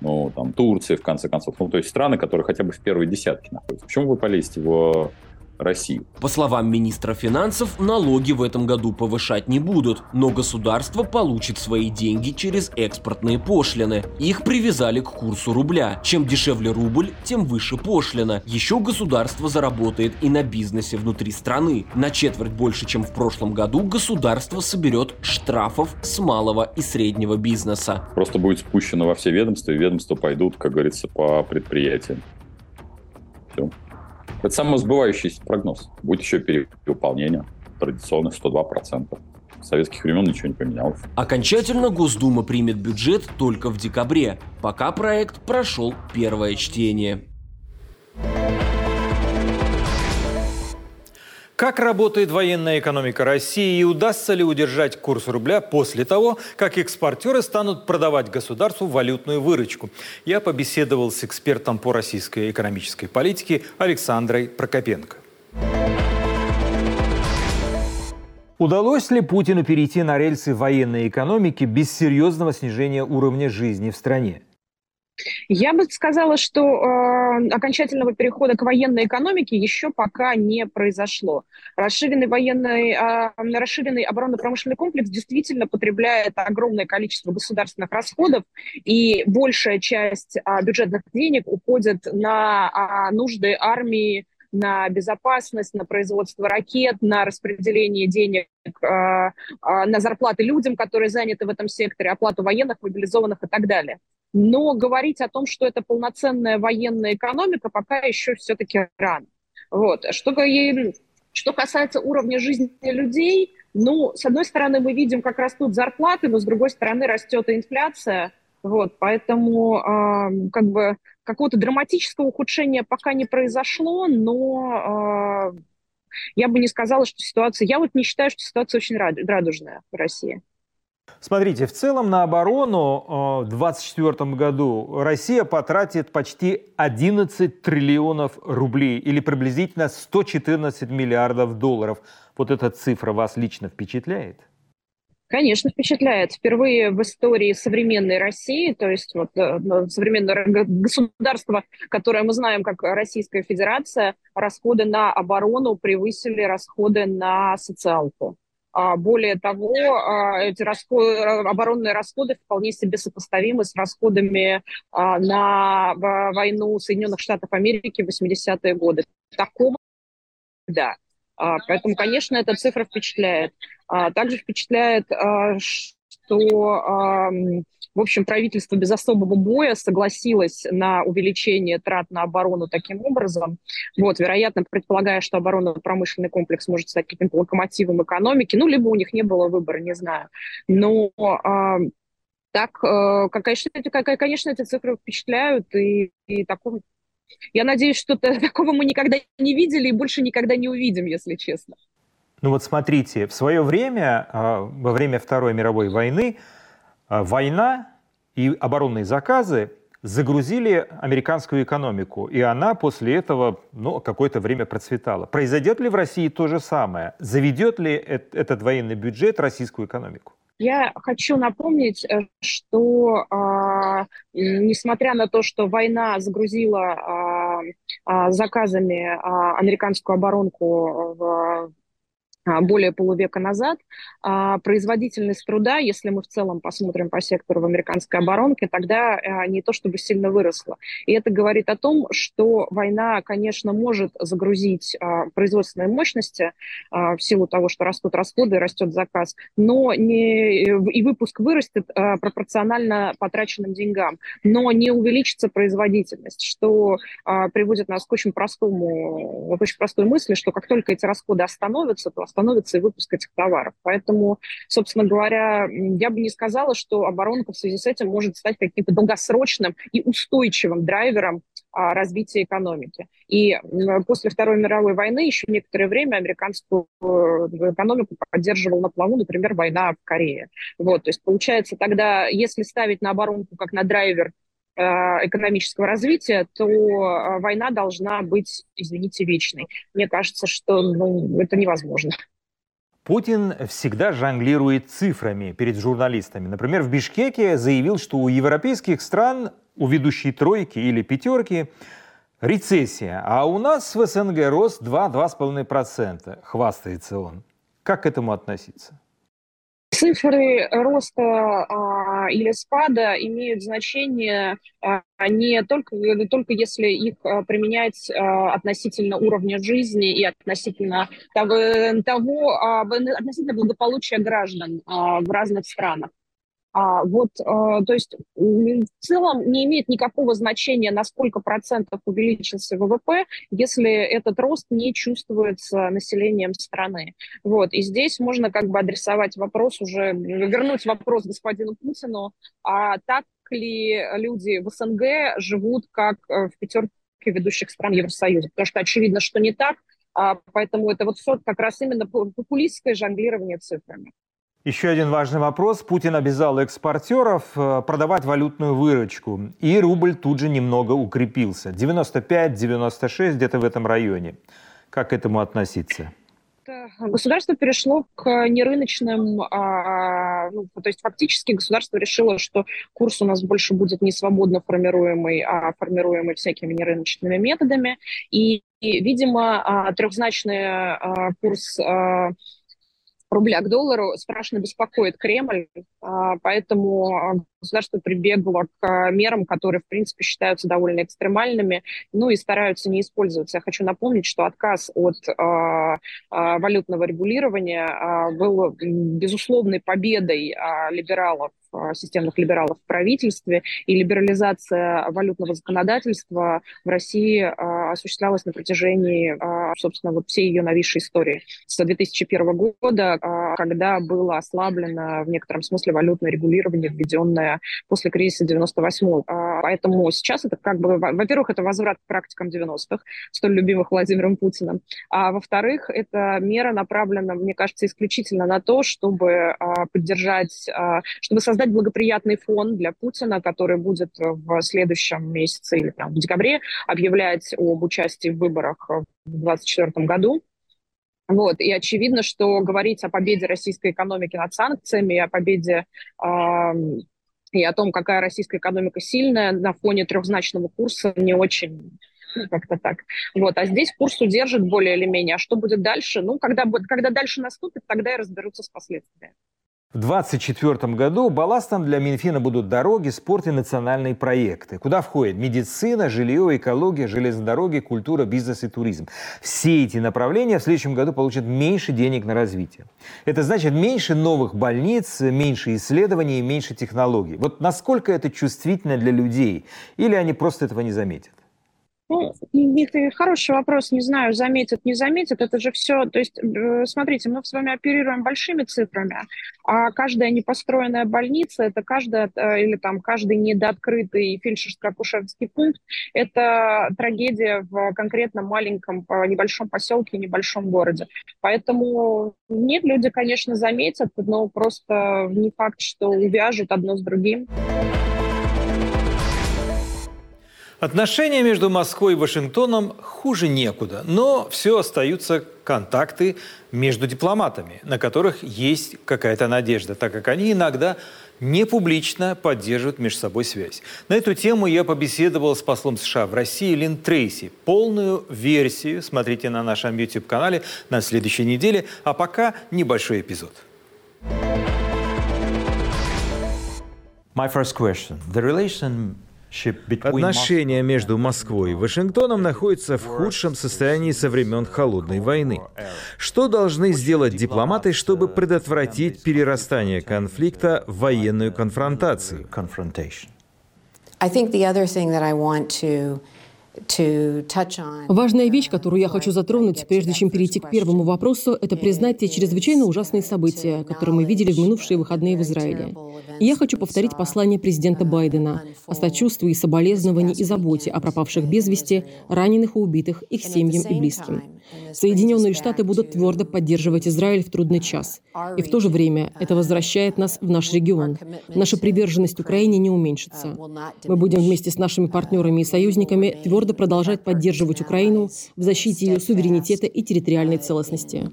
ну, там, Турция, в конце концов, ну, то есть страны, которые хотя бы в первой десятке находятся. Почему вы полезете в Россию. По словам министра финансов, налоги в этом году повышать не будут, но государство получит свои деньги через экспортные пошлины. Их привязали к курсу рубля. Чем дешевле рубль, тем выше пошлина. Еще государство заработает и на бизнесе внутри страны. На четверть больше, чем в прошлом году, государство соберет штрафов с малого и среднего бизнеса. Просто будет спущено во все ведомства, и ведомства пойдут, как говорится, по предприятиям. Все. Это самосбывающийся прогноз. Будет еще перевыполнение традиционных 102%. С советских времен ничего не поменялось. Окончательно Госдума примет бюджет только в декабре, пока проект прошел первое чтение. Как работает военная экономика России и удастся ли удержать курс рубля после того, как экспортеры станут продавать государству валютную выручку? Я побеседовал с экспертом по российской экономической политике Александрой Прокопенко. Удалось ли Путину перейти на рельсы военной экономики без серьезного снижения уровня жизни в стране? Я бы сказала, что э, окончательного перехода к военной экономике еще пока не произошло. Расширенный военный, э, расширенный оборонно-промышленный комплекс действительно потребляет огромное количество государственных расходов, и большая часть э, бюджетных денег уходит на э, нужды армии, на безопасность, на производство ракет, на распределение денег э, э, на зарплаты людям, которые заняты в этом секторе, оплату военных, мобилизованных и так далее. Но говорить о том, что это полноценная военная экономика, пока еще все-таки рано. Вот. Что, что касается уровня жизни людей, ну, с одной стороны, мы видим, как растут зарплаты, но с другой стороны, растет инфляция. Вот, поэтому э, как бы какого-то драматического ухудшения пока не произошло, но э, я бы не сказала, что ситуация... Я вот не считаю, что ситуация очень радужная в России. Смотрите, в целом на оборону э, в 2024 году Россия потратит почти 11 триллионов рублей или приблизительно 114 миллиардов долларов. Вот эта цифра вас лично впечатляет? Конечно, впечатляет. Впервые в истории современной России, то есть вот э, современное государство, которое мы знаем как Российская Федерация, расходы на оборону превысили расходы на социалку. А, более того, а, эти расходы, оборонные расходы вполне себе сопоставимы с расходами а, на войну Соединенных Штатов Америки в 80-е годы. Такого, да. Поэтому, конечно, эта цифра впечатляет. Также впечатляет, что В общем, правительство без особого боя согласилось на увеличение трат на оборону таким образом. Вот, вероятно, предполагая, что оборонно-промышленный комплекс может стать каким-то локомотивом экономики, ну, либо у них не было выбора, не знаю. Но а, так, э, конечно, эти, конечно, эти цифры впечатляют, и, и такого, я надеюсь, что такого мы никогда не видели и больше никогда не увидим, если честно. Ну вот смотрите, в свое время, а, во время Второй мировой войны, война и оборонные заказы загрузили американскую экономику, и она после этого ну, какое-то время процветала. Произойдет ли в России то же самое? Заведет ли этот военный бюджет российскую экономику? Я хочу напомнить, э, что э, несмотря на то, что война загрузила э, заказами э, американскую оборонку в а, более полувека назад. А, производительность труда, если мы в целом посмотрим по сектору в американской оборонке, тогда а, не то чтобы сильно выросла. И это говорит о том, что война, конечно, может загрузить производственные мощности в силу того, что растут расходы, растет заказ, но не, и выпуск вырастет пропорционально потраченным деньгам, но не увеличится производительность, что приводит нас к очень простому, к очень простой мысли, что как только эти расходы остановятся, то остановится и выпуск этих товаров. Поэтому, собственно говоря, я бы не сказала, что оборонка в связи с этим может стать каким-то долгосрочным и устойчивым драйвером а, развития экономики. И после Второй мировой войны еще некоторое время американскую э, экономику поддерживал на плаву, например, война в Корее. Вот, то есть получается тогда, если ставить на оборонку как на драйвер экономического развития, то э, война должна быть, извините, вечной. Мне кажется, что ну, это невозможно. Путин всегда жонглирует цифрами перед журналистами. Например, в Бишкеке заявил, что у европейских стран, у ведущей тройки или пятерки, рецессия, а у нас в СНГ рост 2-2,5%, хвастается он. Как к этому относиться? Цифры роста а, или спада имеют значение а, не только, только если их а, применять а, относительно уровня жизни и относительно того, того а, относительно благополучия граждан а, в разных странах. А, вот, а, то есть в целом не имеет никакого значения, на сколько процентов увеличился ВВП, если этот рост не чувствуется населением страны. Вот, и здесь можно как бы адресовать вопрос уже, вернуть вопрос господину Путину, а так ли люди в СНГ живут как э, в пятерке ведущих стран Евросоюза? Потому что очевидно, что не так, а, поэтому это вот как раз именно популистское жонглирование цифрами. Еще один важный вопрос. Путин обязал экспортеров э, продавать валютную выручку. И рубль тут же немного укрепился. 95-96 где-то в этом районе. Как к этому относиться? Государство перешло к нерыночным, а, ну, то есть фактически государство решило, что курс у нас больше будет не свободно формируемый, а формируемый всякими нерыночными методами. И, и видимо, а, трехзначный а, курс а, рубля к доллару страшно беспокоит Кремль, а, поэтому а, государство прибегло к мерам, которые, в принципе, считаются довольно экстремальными, ну и стараются не использоваться. Я хочу напомнить, что отказ от валютного регулирования был безусловной победой либералов системных либералов в правительстве, и либерализация валютного законодательства в России осуществлялась на протяжении, собственно, вот всей ее новейшей истории. С 2001 года, когда было ослаблено в некотором смысле валютное регулирование, введенное после кризиса 98-го. Поэтому сейчас это как бы, во-первых, это возврат к практикам 90-х, столь любимых Владимиром Путиным. А во-вторых, эта мера направлена, мне кажется, исключительно на то, чтобы поддержать, чтобы создать благоприятный фон для Путина, который будет в следующем месяце или там, в декабре объявлять об участии в выборах в 2024 году. Вот. И очевидно, что говорить о победе российской экономики над санкциями, о победе э, и о том, какая российская экономика сильная на фоне трехзначного курса не очень ну, как-то так. Вот. А здесь курс удержит более или менее. А что будет дальше? Ну, когда, когда дальше наступит, тогда и разберутся с последствиями. В 2024 году балластом для Минфина будут дороги, спорт и национальные проекты, куда входят медицина, жилье, экология, железные дороги, культура, бизнес и туризм. Все эти направления в следующем году получат меньше денег на развитие. Это значит меньше новых больниц, меньше исследований и меньше технологий. Вот насколько это чувствительно для людей? Или они просто этого не заметят? Ну, хороший вопрос, не знаю, заметят, не заметят, это же все, то есть, э, смотрите, мы с вами оперируем большими цифрами, а каждая непостроенная больница, это каждая, э, или там каждый недооткрытый фельдшерско-акушерский пункт, это трагедия в конкретно маленьком, небольшом поселке, небольшом городе. Поэтому нет, люди, конечно, заметят, но просто не факт, что увяжут одно с другим. Отношения между Москвой и Вашингтоном хуже некуда, но все остаются контакты между дипломатами, на которых есть какая-то надежда, так как они иногда не публично поддерживают между собой связь. На эту тему я побеседовал с послом США в России Лин Трейси. Полную версию смотрите на нашем YouTube-канале на следующей неделе, а пока небольшой эпизод. My first question. The relation Отношения между Москвой и Вашингтоном находятся в худшем состоянии со времен Холодной войны. Что должны сделать дипломаты, чтобы предотвратить перерастание конфликта в военную конфронтацию? I think the other thing that I want to Важная вещь, которую я хочу затронуть, прежде чем перейти к первому вопросу, это признать те чрезвычайно ужасные события, которые мы видели в минувшие выходные в Израиле. И я хочу повторить послание президента Байдена о сочувствии, соболезновании и заботе о пропавших без вести, раненых и убитых, их семьям и близким. Соединенные Штаты будут твердо поддерживать Израиль в трудный час. И в то же время это возвращает нас в наш регион. Наша приверженность Украине не уменьшится. Мы будем вместе с нашими партнерами и союзниками твердо продолжать поддерживать Украину в защите ее суверенитета и территориальной целостности.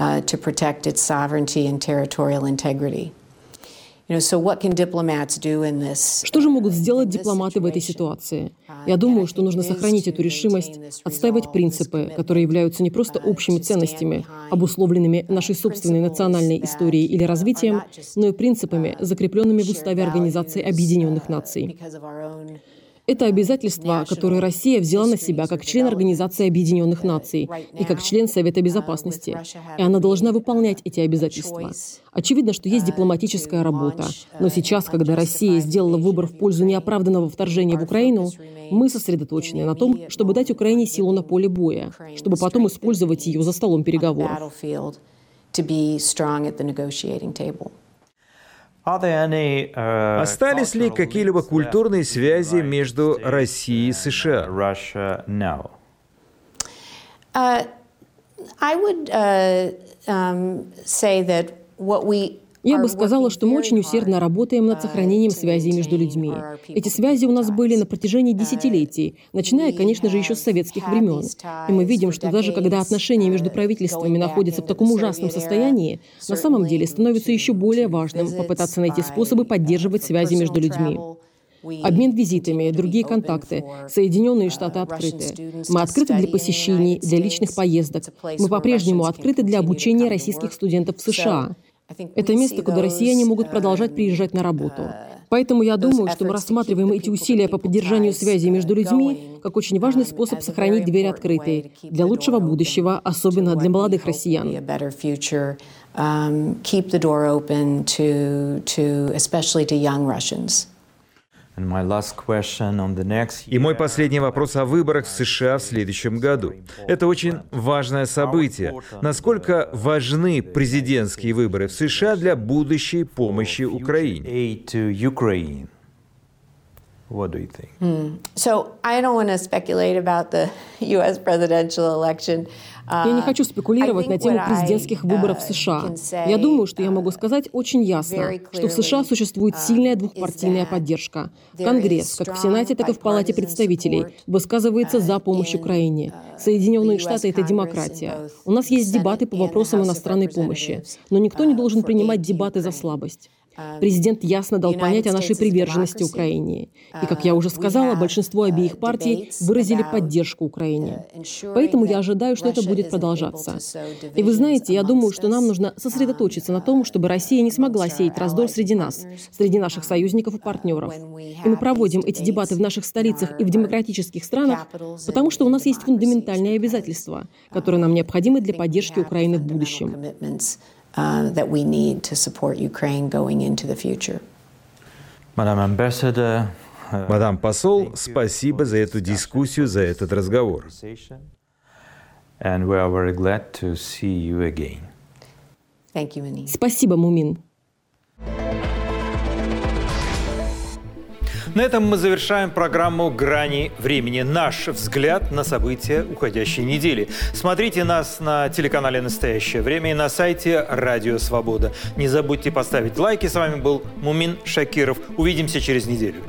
Uh, to protect its sovereignty and territorial integrity. Что же могут сделать дипломаты в этой ситуации? Я думаю, что нужно сохранить эту решимость, отстаивать принципы, которые являются не просто общими ценностями, обусловленными нашей собственной национальной историей или развитием, но и принципами, закрепленными в Уставе Организации Объединенных Наций. Это обязательство, которое Россия взяла на себя как член Организации Объединенных Наций и как член Совета Безопасности. И она должна выполнять эти обязательства. Очевидно, что есть дипломатическая работа. Но сейчас, когда Россия сделала выбор в пользу неоправданного вторжения в Украину, мы сосредоточены на том, чтобы дать Украине силу на поле боя, чтобы потом использовать ее за столом переговоров. Uh, Остались ли какие-либо культурные связи между Россией и США? Uh, I would uh, um, say that what we я бы сказала, что мы очень усердно работаем над сохранением связей между людьми. Эти связи у нас были на протяжении десятилетий, начиная, конечно же, еще с советских времен. И мы видим, что даже когда отношения между правительствами находятся в таком ужасном состоянии, на самом деле становится еще более важным попытаться найти способы поддерживать связи между людьми. Обмен визитами, другие контакты. Соединенные Штаты открыты. Мы открыты для посещений, для личных поездок. Мы по-прежнему открыты для обучения российских студентов в США. Это место, куда россияне могут продолжать приезжать на работу. Поэтому я думаю, что мы рассматриваем эти усилия по поддержанию связи между людьми как очень важный способ сохранить дверь открытой для лучшего будущего, особенно для молодых россиян. keep the door open to, to especially to young Russians. И мой последний вопрос о выборах в США в следующем году. Это очень важное событие. Насколько важны президентские выборы в США для будущей помощи Украине? What do you think? Hmm. So I don't want to speculate about the U.S. presidential election. Я не хочу спекулировать на тему президентских выборов в США. Я думаю, что я могу сказать очень ясно, что в США существует сильная двухпартийная поддержка. Конгресс, как в Сенате, так и в Палате представителей, высказывается за помощь Украине. Соединенные Штаты — это демократия. У нас есть дебаты по вопросам иностранной помощи, но никто не должен принимать дебаты за слабость. Президент ясно дал понять о нашей приверженности Украине. И, как я уже сказала, большинство обеих партий выразили поддержку Украине. Поэтому я ожидаю, что это будет продолжаться. И вы знаете, я думаю, что нам нужно сосредоточиться на том, чтобы Россия не смогла сеять раздор среди нас, среди наших союзников и партнеров. И мы проводим эти дебаты в наших столицах и в демократических странах, потому что у нас есть фундаментальные обязательства, которые нам необходимы для поддержки Украины в будущем. Uh, that we need to support Ukraine going into the future. Uh, Мадам посол, спасибо за эту дискуссию, за этот разговор. Спасибо, Мумин. На этом мы завершаем программу «Грани времени». Наш взгляд на события уходящей недели. Смотрите нас на телеканале «Настоящее время» и на сайте «Радио Свобода». Не забудьте поставить лайки. С вами был Мумин Шакиров. Увидимся через неделю.